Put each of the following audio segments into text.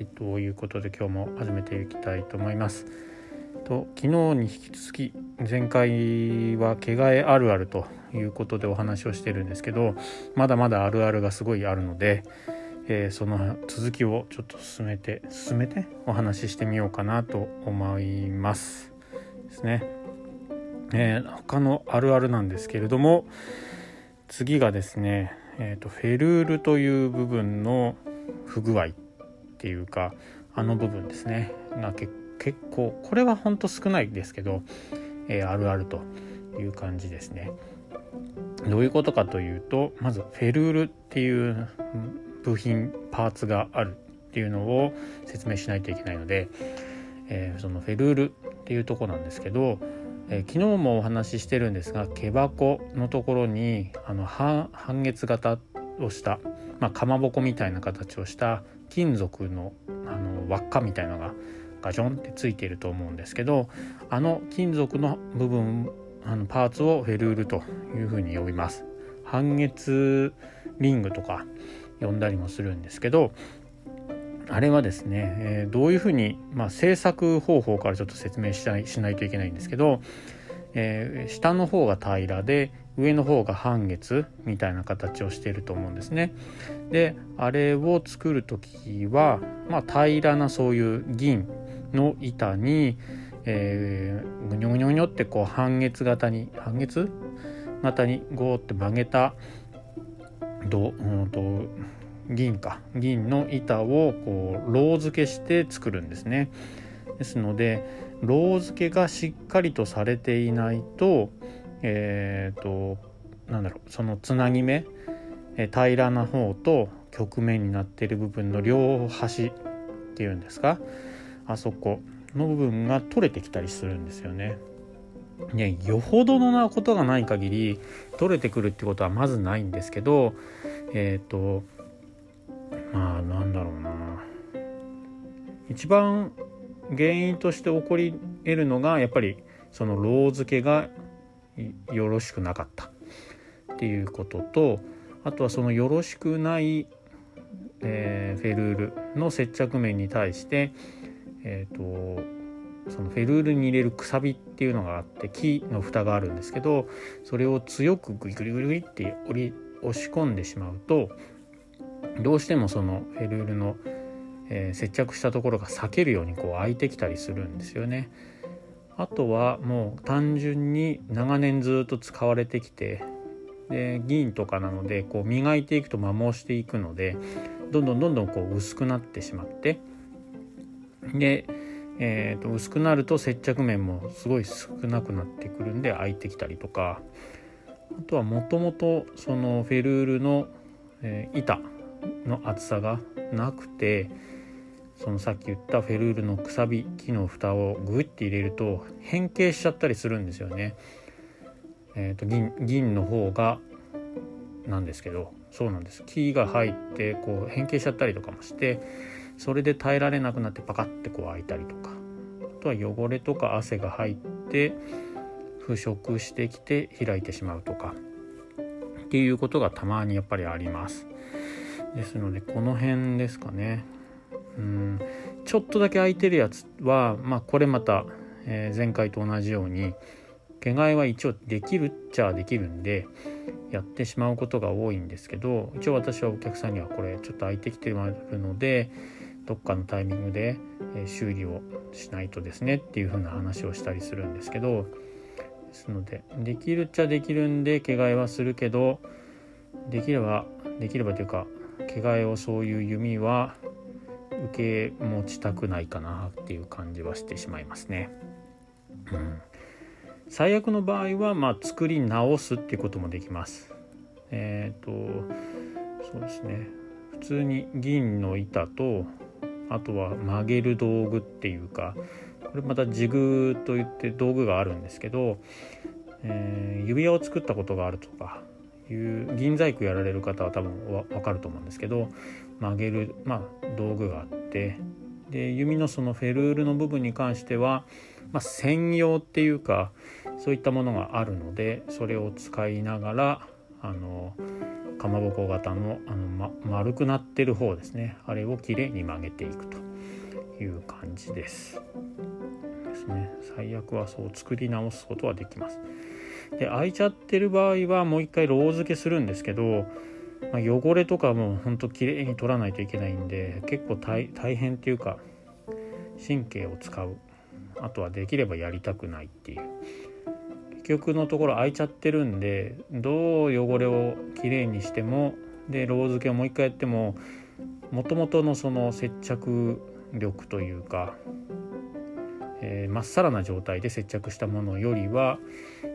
いということで今日も始めていきたいと思います。と昨日に引き続き前回は毛替えあるあるということでお話をしてるんですけどまだまだあるあるがすごいあるので、えー、その続きをちょっと進めて進めて？お話ししてみようかなと思います。ですね。えー、他のあるあるなんですけれども次がですね、えーと、フェルールという部分の不具合。っていうかあの部分ですねが結構これはほんと少ないですけど、えー、あるあるという感じですね。どういうことかというとまずフェルールっていう部品パーツがあるっていうのを説明しないといけないので、えー、そのフェルールっていうとこなんですけど、えー、昨日もお話ししてるんですが毛箱のところにあの半月型をした、まあ、かまぼこみたいな形をした金属のあの輪っかみたいのがガジョンってついていると思うんですけどあの金属の部分あのパーツをフェルールというふうに呼びます。半月リングとか呼んだりもするんですけどあれはですね、えー、どういうふうに、まあ、制作方法からちょっと説明しないしないといけないんですけど、えー、下の方が平らで上の方が半月みたいな形をしていると思うんですね。であれを作る時は、まあ、平らなそういう銀の板に、えー、ぐにょぐにょぐにょってこう半月型に半月型にゴーって曲げたどうんと銀か銀の板をこうロー付けして作るんですね。ですのでロー付けがしっかりとされていないとえっ、ー、となんだろうそのつなぎ目、えー、平らな方と曲面になってる部分の両端っていうんですかあそこの部分が取れてきたりするんですよね。ね、よほどのなことがない限り取れてくるってことはまずないんですけどえっ、ー、とまあなんだろうな一番原因として起こり得るのがやっぱりそのロー付けがよろしくなかったっていうこととあとはそのよろしくない、えー、フェルールの接着面に対して、えーと、そのフェルールに入れるくさびっていうのがあって木の蓋があるんですけどそれを強くグリグリグリって折り押し込んでしまうとどうしてもそのフェルールの、えー、接着したところが裂けるようにこう開いてきたりするんですよね。あとはもう単純に長年ずっと使われてきてで銀とかなのでこう磨いていくと摩耗していくのでどんどんどんどんこう薄くなってしまってで、えー、と薄くなると接着面もすごい少なくなってくるんで開いてきたりとかあとはもともとそのフェルールの、板の厚さがなくてそのさっき言ったフェルールのくさび木の蓋をグッて入れると変形しちゃったりするんですよね。えーと、銀銀の方がなんですけどそうなんです木が入ってこう変形しちゃったりとかもしてそれで耐えられなくなってパカッてこう開いたりとかあとは汚れとか汗が入って腐食してきて開いてしまうとかっていうことがたまにやっぱりあります。ですのでこの辺ですかねうん。ちょっとだけ空いてるやつはまあこれまた、えー、前回と同じように毛替えは一応できるっちゃできるんでやってしまうことが多いんですけど一応私はお客さんにはこれちょっと空いてきてるのでどっかのタイミングで修理をしないとですねっていう風な話をしたりするんですけどですのでできるっちゃできるんで毛替えはするけどできればできればというか毛替えをそういう弓は受け持ちたくないかなっていう感じはしてしまいますね。うん、最悪の場合はまあ作り直すっていうこともできます。えっ、ー、とそうですね普通に銀の板とあとは曲げる道具っていうかこれまたジグといって道具があるんですけど、えー、指輪を作ったことがあるとかいう銀細工やられる方は多分分かると思うんですけど曲げる、まあ、道具があってで弓のそのフェルールの部分に関しては、まあ、専用っていうかそういったものがあるのでそれを使いながらあのかまぼこ型のあの、ま、丸くなってる方ですねあれをきれいに曲げていくという感じです。ですね最悪はそう作り直すことはできます。で開いちゃってる場合はもう一回ロー付けするんですけど、まあ、汚れとかもほんときれいに取らないといけないんで結構大変っていうか神経を使う。あとはできればやりたくないっていう。結局のところ開いちゃってるんでどう汚れをきれいにしてもでロー付けをもう一回やってももともとのその接着力というかえー、まっさらな状態で接着したものよりは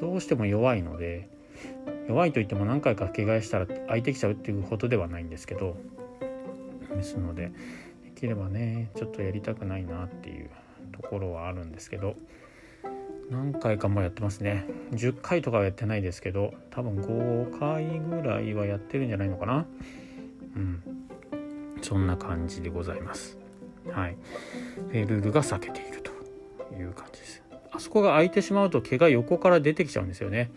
どうしても弱いので弱いといっても何回か毛替えしたら開いてきちゃうっていうことではないんですけどですのでできればねちょっとやりたくないなっていうところはあるんですけど何回かもやってますね。10回とかはやってないですけど多分5回ぐらいはやってるんじゃないのかな。うん。そんな感じでございます。はい。フェルールが裂けているという感じです。あそこが開いてしまうと毛が横から出てきちゃうんですよね。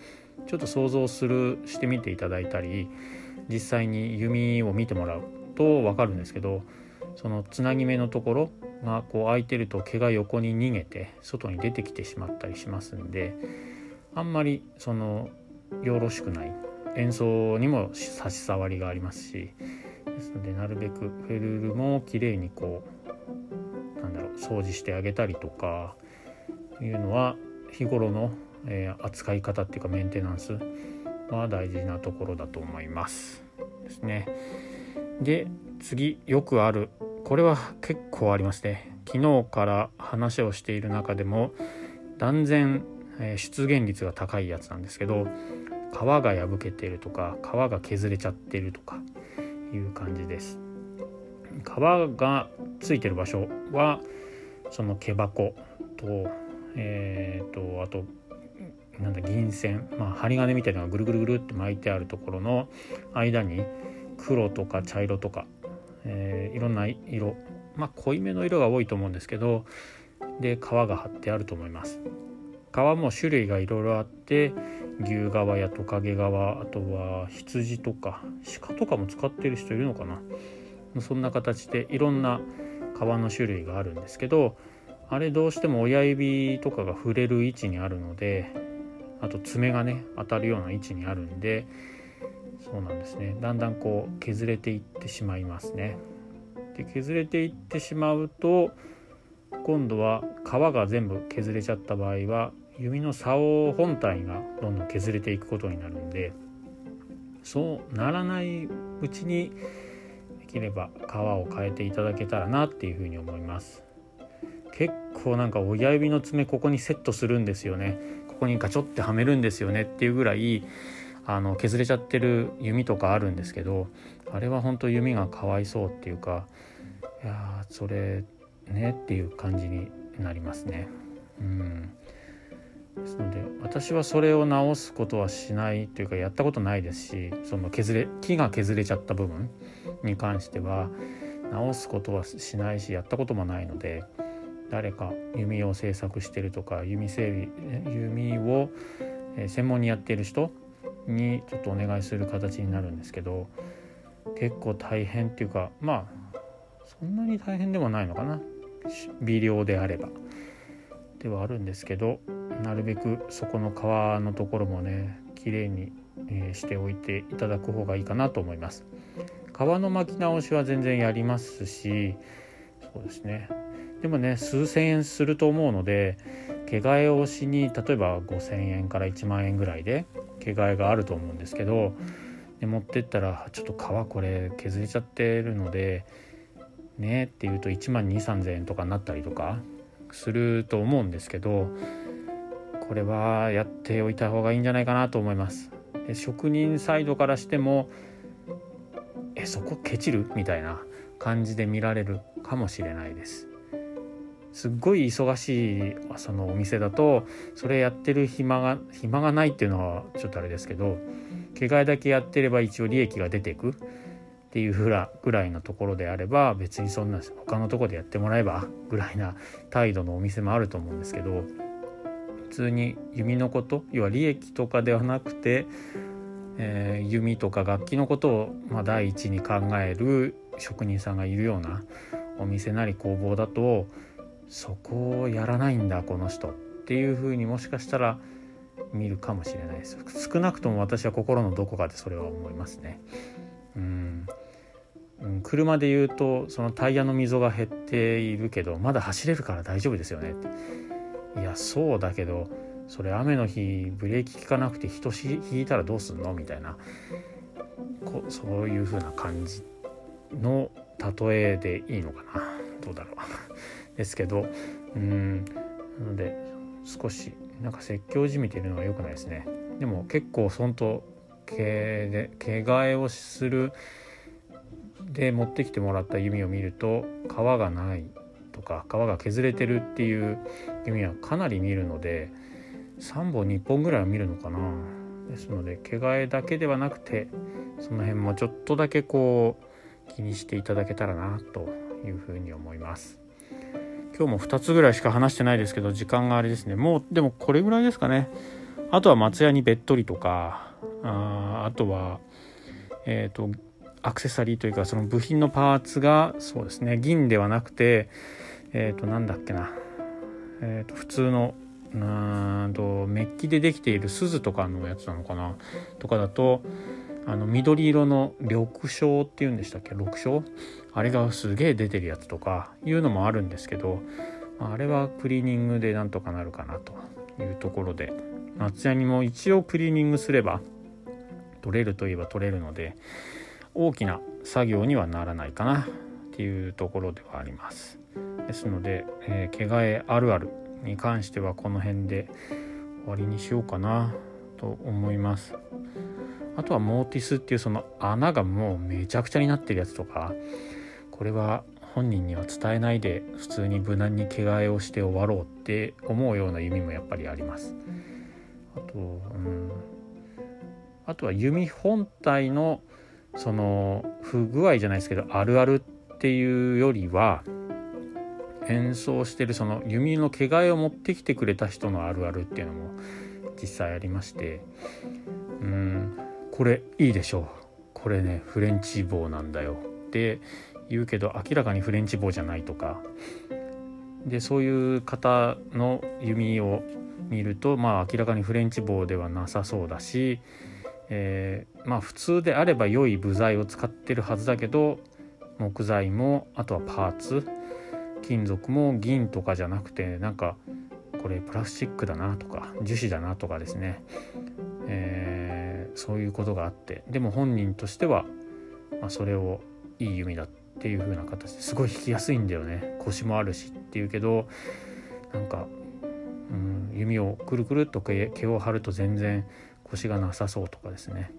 ちょっと想像するしてみていただいたり実際に弓を見てもらうと分かるんですけどそのつなぎ目のところがこう開いてると毛が横に逃げて外に出てきてしまったりしますんであんまりそのよろしくない。演奏にも差し障りがありますしですのでなるべくフェルールも綺麗にこうなんだろう掃除してあげたりとかいうのは日頃の、えー、扱い方っていうかメンテナンスは大事なところだと思います。ですね。で次よくある。これは結構ありますね。昨日から話をしている中でも断然、えー、出現率が高いやつなんですけど皮が破けてるとか皮が削れちゃってるとかいう感じです。皮がついてる場所はその毛箱とえーと、あとなんだ銀線、まあ、針金みたいなのがぐるぐるぐるって巻いてあるところの間に黒とか茶色とか、えー、いろんな色。まあ濃いめの色が多いと思うんですけどで皮が貼ってあると思います。皮も種類がいろいろあって牛革やトカゲ革あとは羊とか鹿とかも使ってる人いるのかな。そんな形でいろんな皮の種類があるんですけどあれどうしても親指とかが触れる位置にあるのであと爪がね当たるような位置にあるんでそうなんですねだんだんこう削れていってしまいますね。で削れていってしまうと今度は皮が全部削れちゃった場合は弓の竿本体がどんどん削れていくことになるんでそうならないうちにできれば皮を変えていただけたらなっていうふうに思います。結構なんか親指の爪ここにセットするんですよねここにガチョってはめるんですよねっていうぐらいあの削れちゃってる弓とかあるんですけどあれは本当弓がかわいそうっていうかいやそれねっていう感じになりますね。うんですので私はそれを直すことはしないというかやったことないですしその削れ木が削れちゃった部分に関しては直すことはしないしやったこともないので誰か弓を制作してるとか弓整備弓を専門にやっている人にちょっとお願いする形になるんですけど結構大変っていうかまあそんなに大変でもないのかな。微量であれば。ではあるんですけどなるべくそこの皮のところもね綺麗にしておいていただく方がいいかなと思います。皮の巻き直しは全然やりますしそうですね。でもね数千円すると思うので毛替えをしに例えば5,000円から1万円ぐらいで毛替えがあると思うんですけどで持ってったらちょっと皮これ削れちゃってるのでねって言うと1万2,3,000円とかになったりとかすると思うんですけどこれはやっておいた方がいいんじゃないかなと思います。で職人サイドからしてもえそこケチる？みたいな。感じで見られるかもしれないです。すっごい忙しいそのお店だとそれやってる暇が暇がないっていうのはちょっとあれですけど着替えだけやってれば一応利益が出ていくっていうふらぐらいのところであれば別にそんな他のとこでやってもらえばぐらいな態度のお店もあると思うんですけど普通に弓のこと要は利益とかではなくて、えー、弓とか楽器のことを、まあ、第一に考える職人さんがいるようなお店なり工房だとそこをやらないんだこの人っていうふうにもしかしたら見るかもしれないです。少なくとも私は心のどこかでそれは思いますね。うん。車で言うとそのタイヤの溝が減っているけどまだ走れるから大丈夫ですよね。いやそうだけどそれ雨の日ブレーキ効かなくて人引いたらどうすんの？みたいなこそういう風な感じの例えでいいのかな？どうだろう？ですけどうん。なので少しなんか説教じみてるのは良くないですね。でも結構そんと毛で毛替えをするで持ってきてもらった弓を見ると皮がないとか皮が削れてるっていう弓はかなり見るので3本2本ぐらいは見るのかな。ですので毛替えだけではなくてその辺もちょっとだけこう気にしていただけたらなというふうに思います。今日も2つぐらいしか話してないですけど時間があれですね。もうでもこれぐらいですかね。あとは松屋にべっとりとかああとはえっ、ー、とアクセサリーというかその部品のパーツがそうですね。銀ではなくてえっ、ー、となんだっけな、えー、と普通のうんとメッキでできている鈴とかのやつなのかな。とかだとあの緑色の緑章っていうんでしたっけ？緑章？あれがすげえ出てるやつとかいうのもあるんですけどあれはクリーニングでなんとかなるかなというところで松屋にも一応クリーニングすれば取れるといえば取れるので大きな作業にはならないかなっていうところではあります。ですので、えー、毛替えあるあるに関してはこの辺で終わりにしようかなと思います。あとはモーティスっていうその穴がもうめちゃくちゃになってるやつとかこれは本人には伝えないで普通に無難に毛替えをして終わろうって思うような弓もやっぱりあります。あと、うん、あとは弓本体のその不具合じゃないですけどあるあるっていうよりは演奏してるその弓の毛替えを持ってきてくれた人のあるあるっていうのも実際ありましてうんこれいいでしょう。これねフレンチ棒なんだよ。って言うけど明らかにフレンチ棒じゃないとか。でそういう方の弓を見るとまあ明らかにフレンチ棒ではなさそうだしえー、まあ普通であれば良い部材を使ってるはずだけど木材もあとはパーツ金属も銀とかじゃなくてなんかこれプラスチックだなとか樹脂だなとかですね、えー、そういうことがあってでも本人としては、まあ、それをいい弓だっていう風な形ですごい弾きやすいんだよね。腰もあるしっていうけどなんか、うん、弓をくるくるっと毛を張ると全然腰がなさそうとかですね。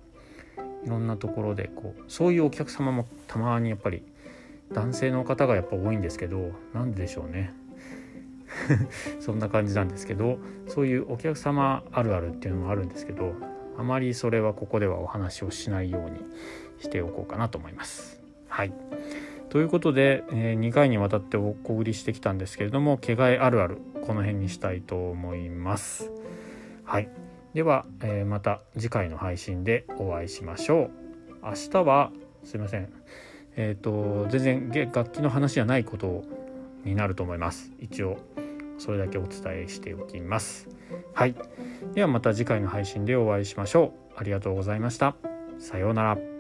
いろんなところでこうそういうお客様もたまにやっぱり男性の方がやっぱ多いんですけど何ででしょうね。そんな感じなんですけどそういうお客様あるあるっていうのもあるんですけどあまりそれはここではお話をしないようにしておこうかなと思います。はいということで、えー、2回にわたっておこぐりしてきたんですけれども毛替えあるあるこの辺にしたいと思います。はいでは、えー、また次回の配信でお会いしましょう。明日はすいません。えっ、ー、と全然楽器の話じゃないことになると思います。一応それだけお伝えしておきます。はい。ではまた次回の配信でお会いしましょう。ありがとうございました。さようなら。